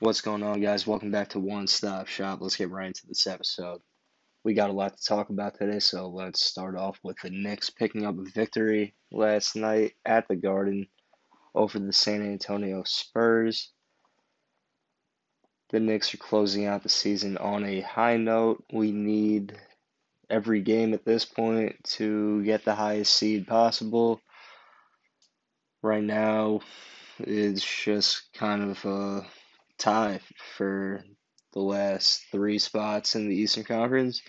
What's going on, guys? Welcome back to One Stop Shop. Let's get right into this episode. We got a lot to talk about today, so let's start off with the Knicks picking up a victory last night at the Garden over the San Antonio Spurs. The Knicks are closing out the season on a high note. We need every game at this point to get the highest seed possible. Right now, it's just kind of a tie for the last three spots in the Eastern Conference.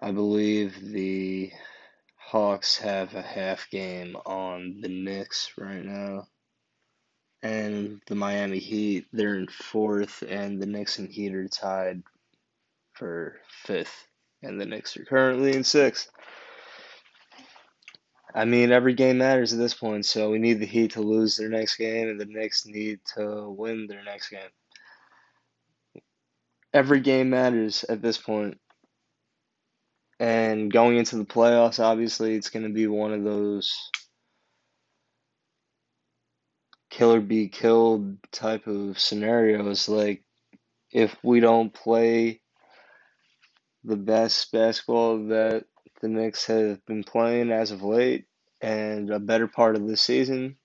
I believe the Hawks have a half game on the Knicks right now. And the Miami Heat, they're in fourth, and the Knicks and Heat are tied for fifth, and the Knicks are currently in sixth. I mean, every game matters at this point, so we need the Heat to lose their next game, and the Knicks need to win their next game. Every game matters at this point. And going into the playoffs, obviously, it's going to be one of those killer be killed type of scenarios. Like, if we don't play the best basketball that the Knicks have been playing as of late and a better part of the season.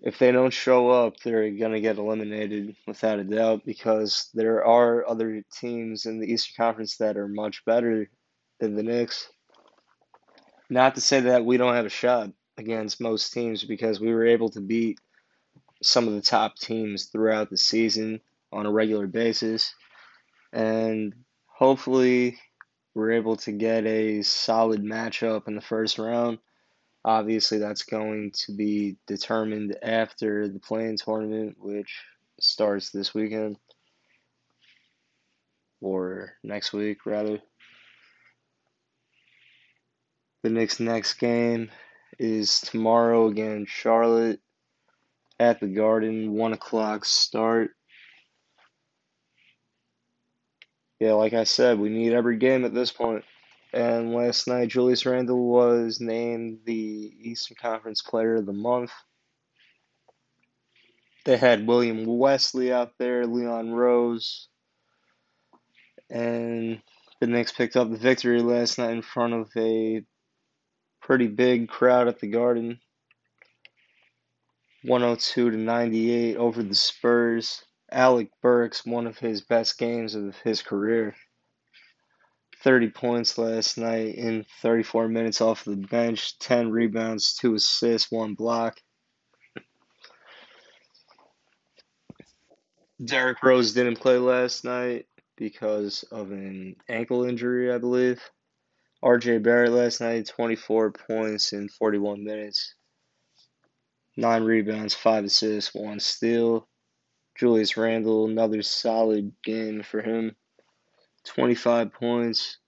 If they don't show up, they're going to get eliminated without a doubt because there are other teams in the Eastern Conference that are much better than the Knicks. Not to say that we don't have a shot against most teams because we were able to beat some of the top teams throughout the season on a regular basis. And hopefully we're able to get a solid matchup in the first round. Obviously, that's going to be determined after the play-in tournament, which starts this weekend or next week, rather. The Knicks' next game is tomorrow against Charlotte at the Garden, 1 o'clock start yeah, like I said, we need every game at this point. And last night, Julius Randle was named the Eastern Conference Player of the Month. They had William Wesley out there, Leon Rose, and the Knicks picked up the victory last night in front of a pretty big crowd at the Garden. 102 to 98 over the Spurs. Alec Burks, one of his best games of his career. 30 points last night in 34 minutes off the bench, 10 rebounds, 2 assists, 1 block. Derrick Rose didn't play last night because of an ankle injury, I believe. RJ Barrett last night, 24 points in 41 minutes, 9 rebounds, 5 assists, 1 steal. Julius Randle, another solid game for him. 25 points,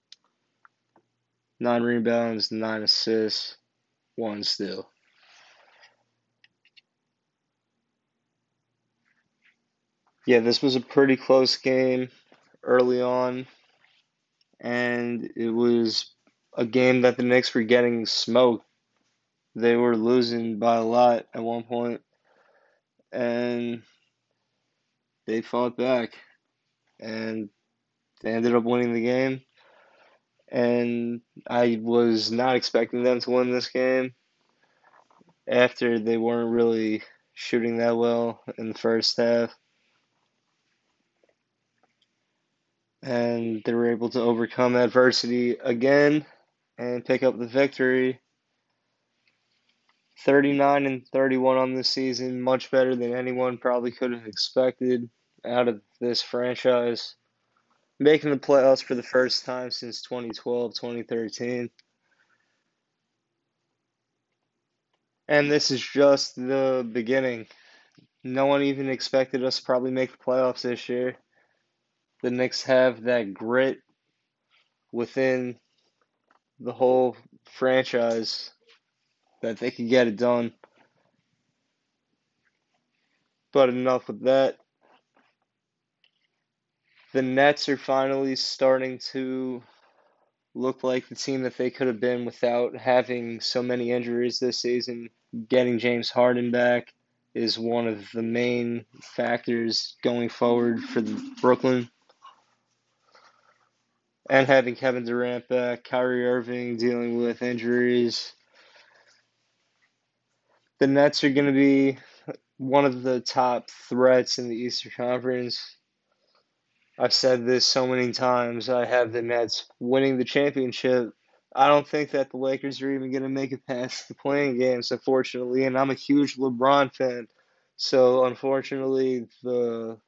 9 rebounds, 9 assists, 1 steal. Yeah, this was a pretty close game early on, and it was a game that the Knicks were getting smoked. They were losing by a lot at one point, and they fought back and they ended up winning the game. And I was not expecting them to win this game after they weren't really shooting that well in the first half. And they were able to overcome adversity again and pick up the victory. 39 and 31 on the season, much better than anyone probably could have expected out of this franchise, making the playoffs for the first time since 2012 2013. And this is just the beginning. No one even expected us to probably make the playoffs this year. The Knicks have that grit within the whole franchise that they can get it done. But enough with that the Nets are finally starting to look like the team that they could have been without having so many injuries this season. Getting James Harden back, is one of the main factors going forward for Brooklyn. And having Kevin Durant back, Kyrie Irving dealing with injuries. The Nets are going to be one of the top threats in the Eastern Conference. I've said this so many times. I have the Nets winning the championship. I don't think that the Lakers are even going to make it past the play-in games, unfortunately. And I'm a huge LeBron fan. So, unfortunately, the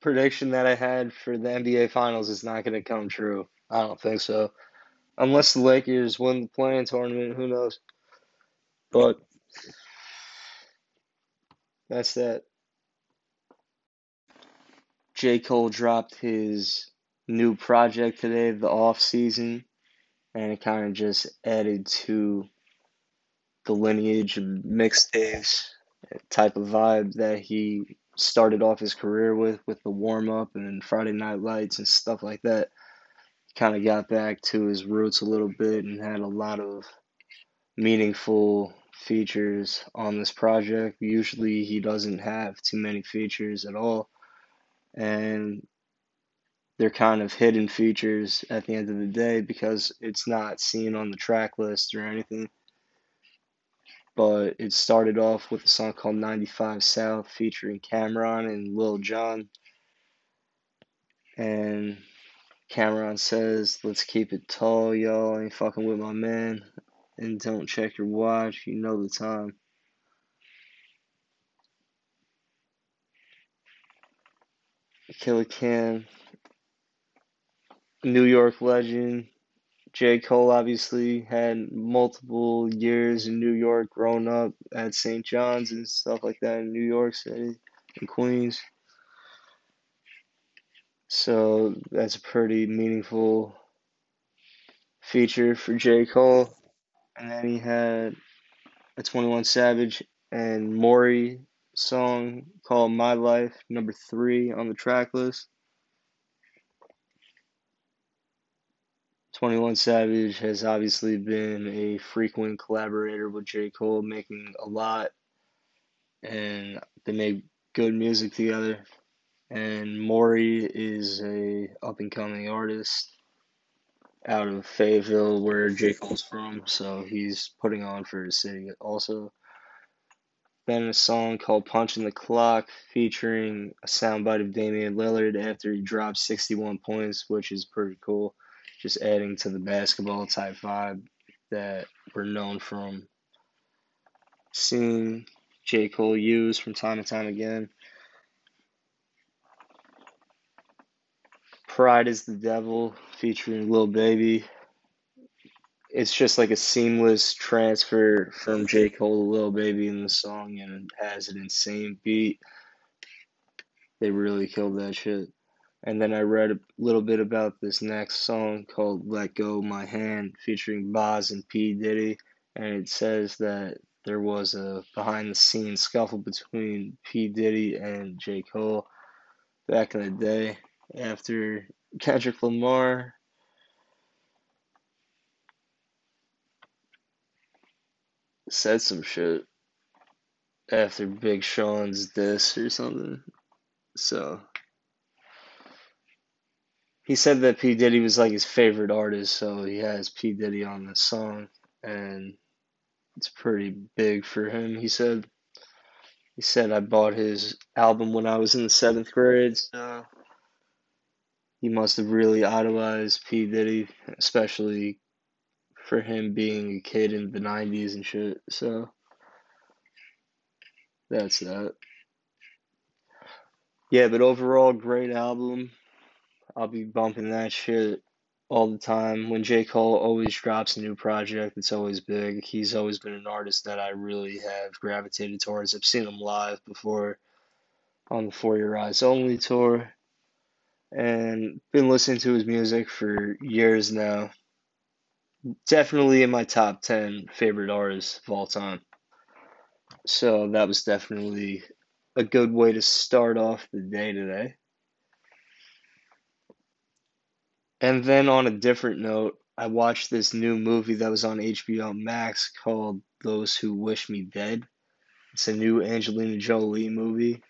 prediction that I had for the NBA Finals is not going to come true. I don't think so. Unless the Lakers win the play-in tournament, who knows? But that's that. J. Cole dropped his new project today, the off season, and it kind of just added to the lineage of mixtapes uh, type of vibe that he started off his career with, with the warm up and Friday Night Lights and stuff like that. Kind of got back to his roots a little bit and had a lot of meaningful features on this project. Usually he doesn't have too many features at all. And they're kind of hidden features at the end of the day because it's not seen on the track list or anything. But it started off with a song called 95 South featuring Cam'ron and Lil Jon. And Cam'ron says, Let's keep it tall, y'all. Ain't fucking with my man. And don't check your watch, you know the time. Killer Cam New York legend. J. Cole obviously had multiple years in New York, growing up at St. John's and stuff like that in New York City and Queens. So that's a pretty meaningful feature for J. Cole. And then he had a 21 Savage and Morray song called My Life, number three on the track list. 21 Savage has obviously been a frequent collaborator with J. Cole, making a lot, and they make good music together. And Morray is a up and coming artist out of Fayetteville, where J. Cole's from, so he's putting on for the city also. Then a song called Punching the Clock featuring a soundbite of Damian Lillard after he dropped 61 points, which is pretty cool just adding to the basketball type vibe that we're known from seeing J. Cole use from time to time again. Pride is the Devil featuring Lil Baby. It's just like a seamless transfer from J. Cole to Lil Baby in the song and has an insane beat. They really killed that shit. And then I read a little bit about this next song called Let Go My Hand featuring Bas and P. Diddy. And it says that there was a behind the scenes scuffle between P. Diddy and J. Cole back in the day after Kendrick Lamar said some shit after Big Sean's diss or something. So he said that P Diddy was like his favorite artist, so he has P Diddy on the song, and it's pretty big for him. He said. He said I bought his album when I was in the seventh grade. So he must have really idolized P Diddy, especially for him being a kid in the '90s and shit. So that's that. Yeah, but overall, great album. I'll be bumping that shit all the time. When J. Cole always drops a new project, it's always big. He's always been an artist that I really have gravitated towards. I've seen him live before on the For Your Eyes Only tour and been listening to his music for years now. Definitely in my top 10 favorite artists of all time. So that was definitely a good way to start off the day today. And then on a different note, I watched this new movie that was on HBO Max called Those Who Wish Me Dead. It's a new Angelina Jolie movie,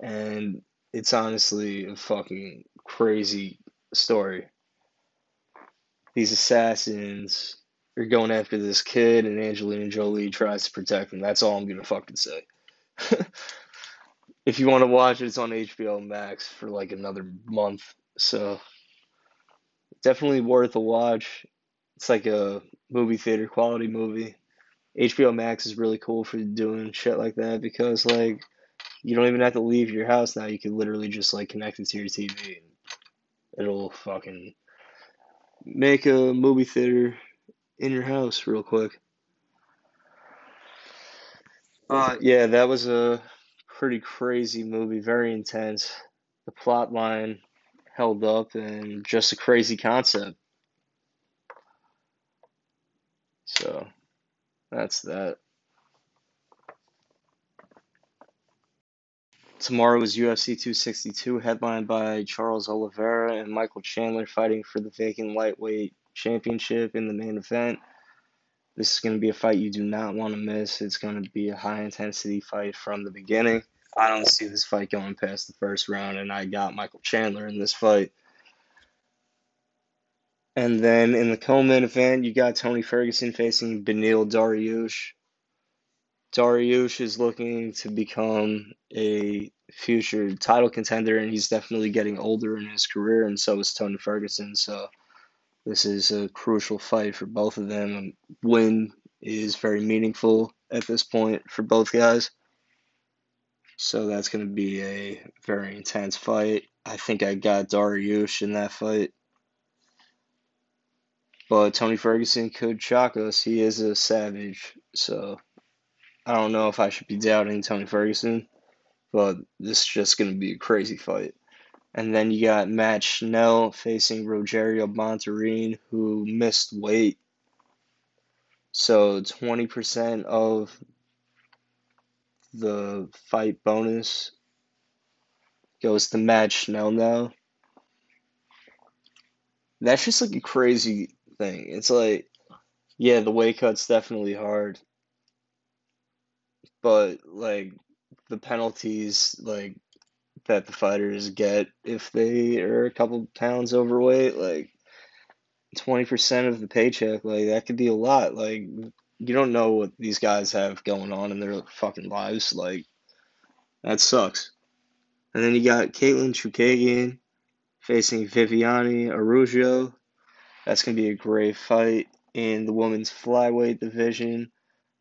and it's honestly a fucking crazy story. These assassins are going after this kid, and Angelina Jolie tries to protect him. That's all I'm gonna fucking say. if you want to watch it, it's on HBO Max for like another month. So definitely worth a watch. It's like a movie theater quality movie. HBO Max is really cool for doing shit like that because like you don't even have to leave your house now. You can literally just like connect it to your TV and it'll fucking make a movie theater in your house real quick. Uh yeah, that was a pretty crazy movie, very intense. The plot line held up and just a crazy concept. So that's that. Tomorrow is UFC 262, headlined by Charles Oliveira and Michael Chandler fighting for the vacant lightweight championship in the main event. This is going to be a fight you do not want to miss. It's going to be a high intensity fight from the beginning. I don't see this fight going past the first round, and I got Michael Chandler in this fight. And then in the co-main event, you got Tony Ferguson facing Beneil Dariush. Dariush is looking to become a future title contender, and he's definitely getting older in his career, and so is Tony Ferguson. So this is a crucial fight for both of them. Win is very meaningful at this point for both guys. So that's going to be a very intense fight. I think I got Dariush in that fight. But Tony Ferguson could shock us. He is a savage. So I don't know if I should be doubting Tony Ferguson, but this is just going to be a crazy fight. And then you got Matt Schnell facing Rogerio Bontorin, who missed weight. So 20% of the fight bonus goes to Matt Schnell now. That's just like a crazy thing. It's like, yeah, the weight cut's definitely hard, but like the penalties like that the fighters get if they are a couple pounds overweight, like twenty percent of the paycheck, like that could be a lot. Like you don't know what these guys have going on in their fucking lives. Like that sucks. And then you got Katlyn Chookagian facing Viviane Araujo. That's gonna be a great fight in the women's flyweight division.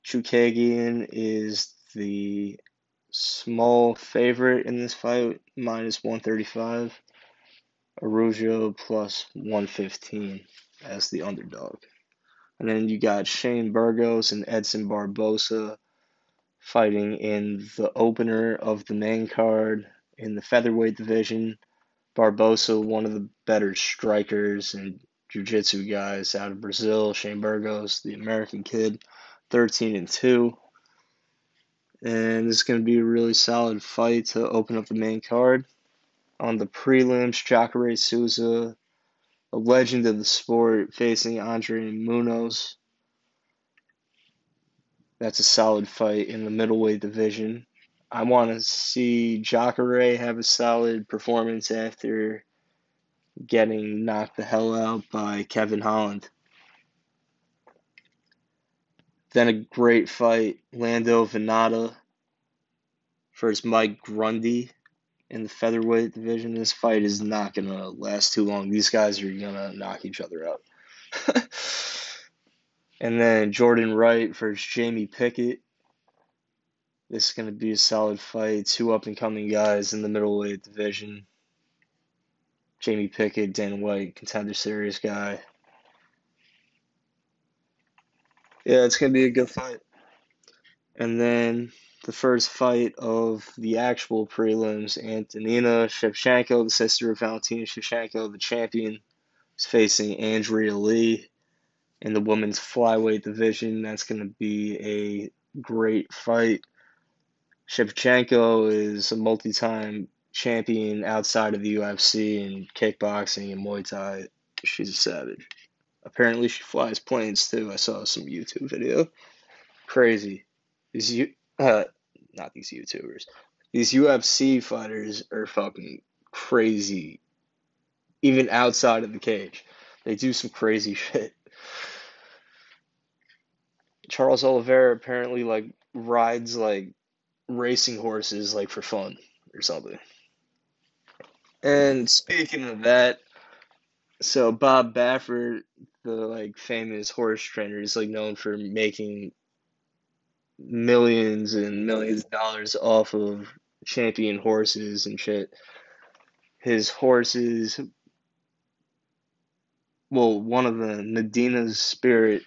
Chookagian is the small favorite in this fight, minus 135. Araujo plus 115 as the underdog. And then you got Shane Burgos and Edson Barboza fighting in the opener of the main card in the featherweight division. Barboza, one of the better strikers and jiu-jitsu guys out of Brazil. Shane Burgos, the American kid, 13 and 2. And this is going to be a really solid fight to open up the main card. On the prelims, Jacare Souza, a legend of the sport, facing Andre Muniz. That's a solid fight in the middleweight division. I want to see Jacare have a solid performance after getting knocked the hell out by Kevin Holland. Then a great fight, Lando Vannata versus Mike Grundy in the featherweight division. This fight is not gonna last too long. These guys are gonna knock each other out. and then Jordan Wright versus Jamie Pickett. This is gonna be a solid fight. Two up and coming guys in the middleweight division. Jamie Pickett, Dana White, contender series guy. Yeah, it's gonna be a good fight. And then the first fight of the actual prelims, Antonina Shevchenko, the sister of Valentina Shevchenko, the champion, is facing Andrea Lee in the women's flyweight division. That's to be a great fight. Shevchenko is a multi-time champion outside of the UFC and kickboxing and Muay Thai. She's a savage. Apparently, she flies planes too. I saw some YouTube video. Crazy. These uh, not these YouTubers. These UFC fighters are fucking crazy. Even outside of the cage, they do some crazy shit. Charles Oliveira apparently like rides like racing horses like for fun or something. And speaking of that, so Bob Baffert, the like famous horse trainer, is like known for making millions and millions of dollars off of champion horses and shit. His horses, well, one of the Medina's Spirit,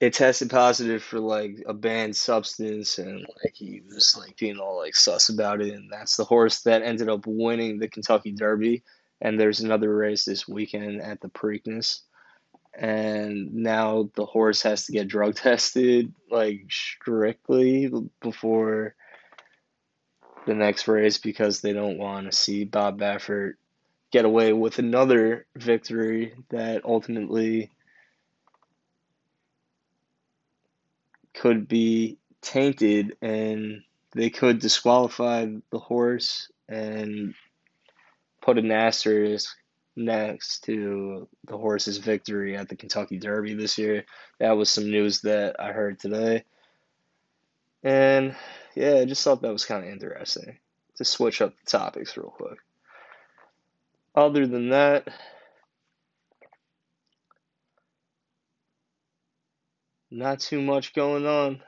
it tested positive for like a banned substance, and like he was like being all like sus about it, and that's the horse that ended up winning the Kentucky Derby. And there's another race this weekend at the Preakness. And now the horse has to get drug tested like strictly before the next race because they don't want to see Bob Baffert get away with another victory that ultimately could be tainted and they could disqualify the horse and put an asterisk next to the horse's victory at the Kentucky Derby this year. That was some news that I heard today. And yeah, I just thought that was kind of interesting to switch up the topics real quick. Other than that, not too much going on.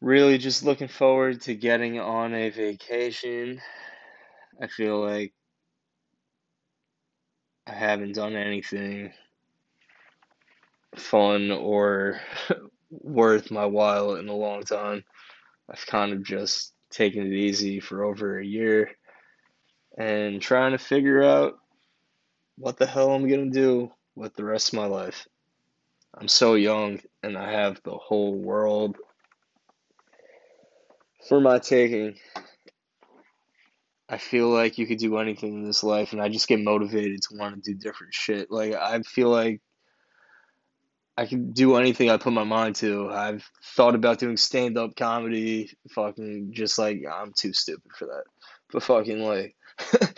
Really just looking forward to getting on a vacation. I feel like I haven't done anything fun or worth my while in a long time. I've kind of just taken it easy for over a year and trying to figure out what the hell I'm going to do with the rest of my life. I'm so young and I have the whole world for my taking. I feel like you could do anything in this life, and I just get motivated to want to do different shit. Like, I feel like I can do anything I put my mind to. I've thought about doing stand up comedy, fucking just like, I'm too stupid for that. But fucking, like,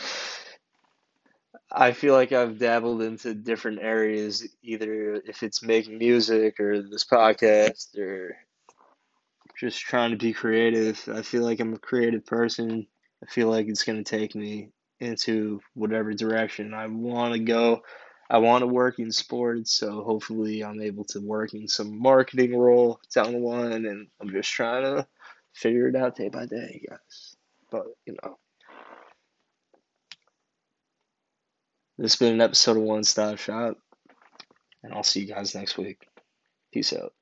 I feel like I've dabbled into different areas, either if it's making music or this podcast or just trying to be creative. I feel like I'm a creative person I feel like it's going to take me into whatever direction I want to go. I want to work in sports, so hopefully I'm able to work in some marketing role down the line, and I'm just trying to figure it out day by day, guys. But you know, this has been an episode of One Stop Shop, and I'll see you guys next week. Peace out.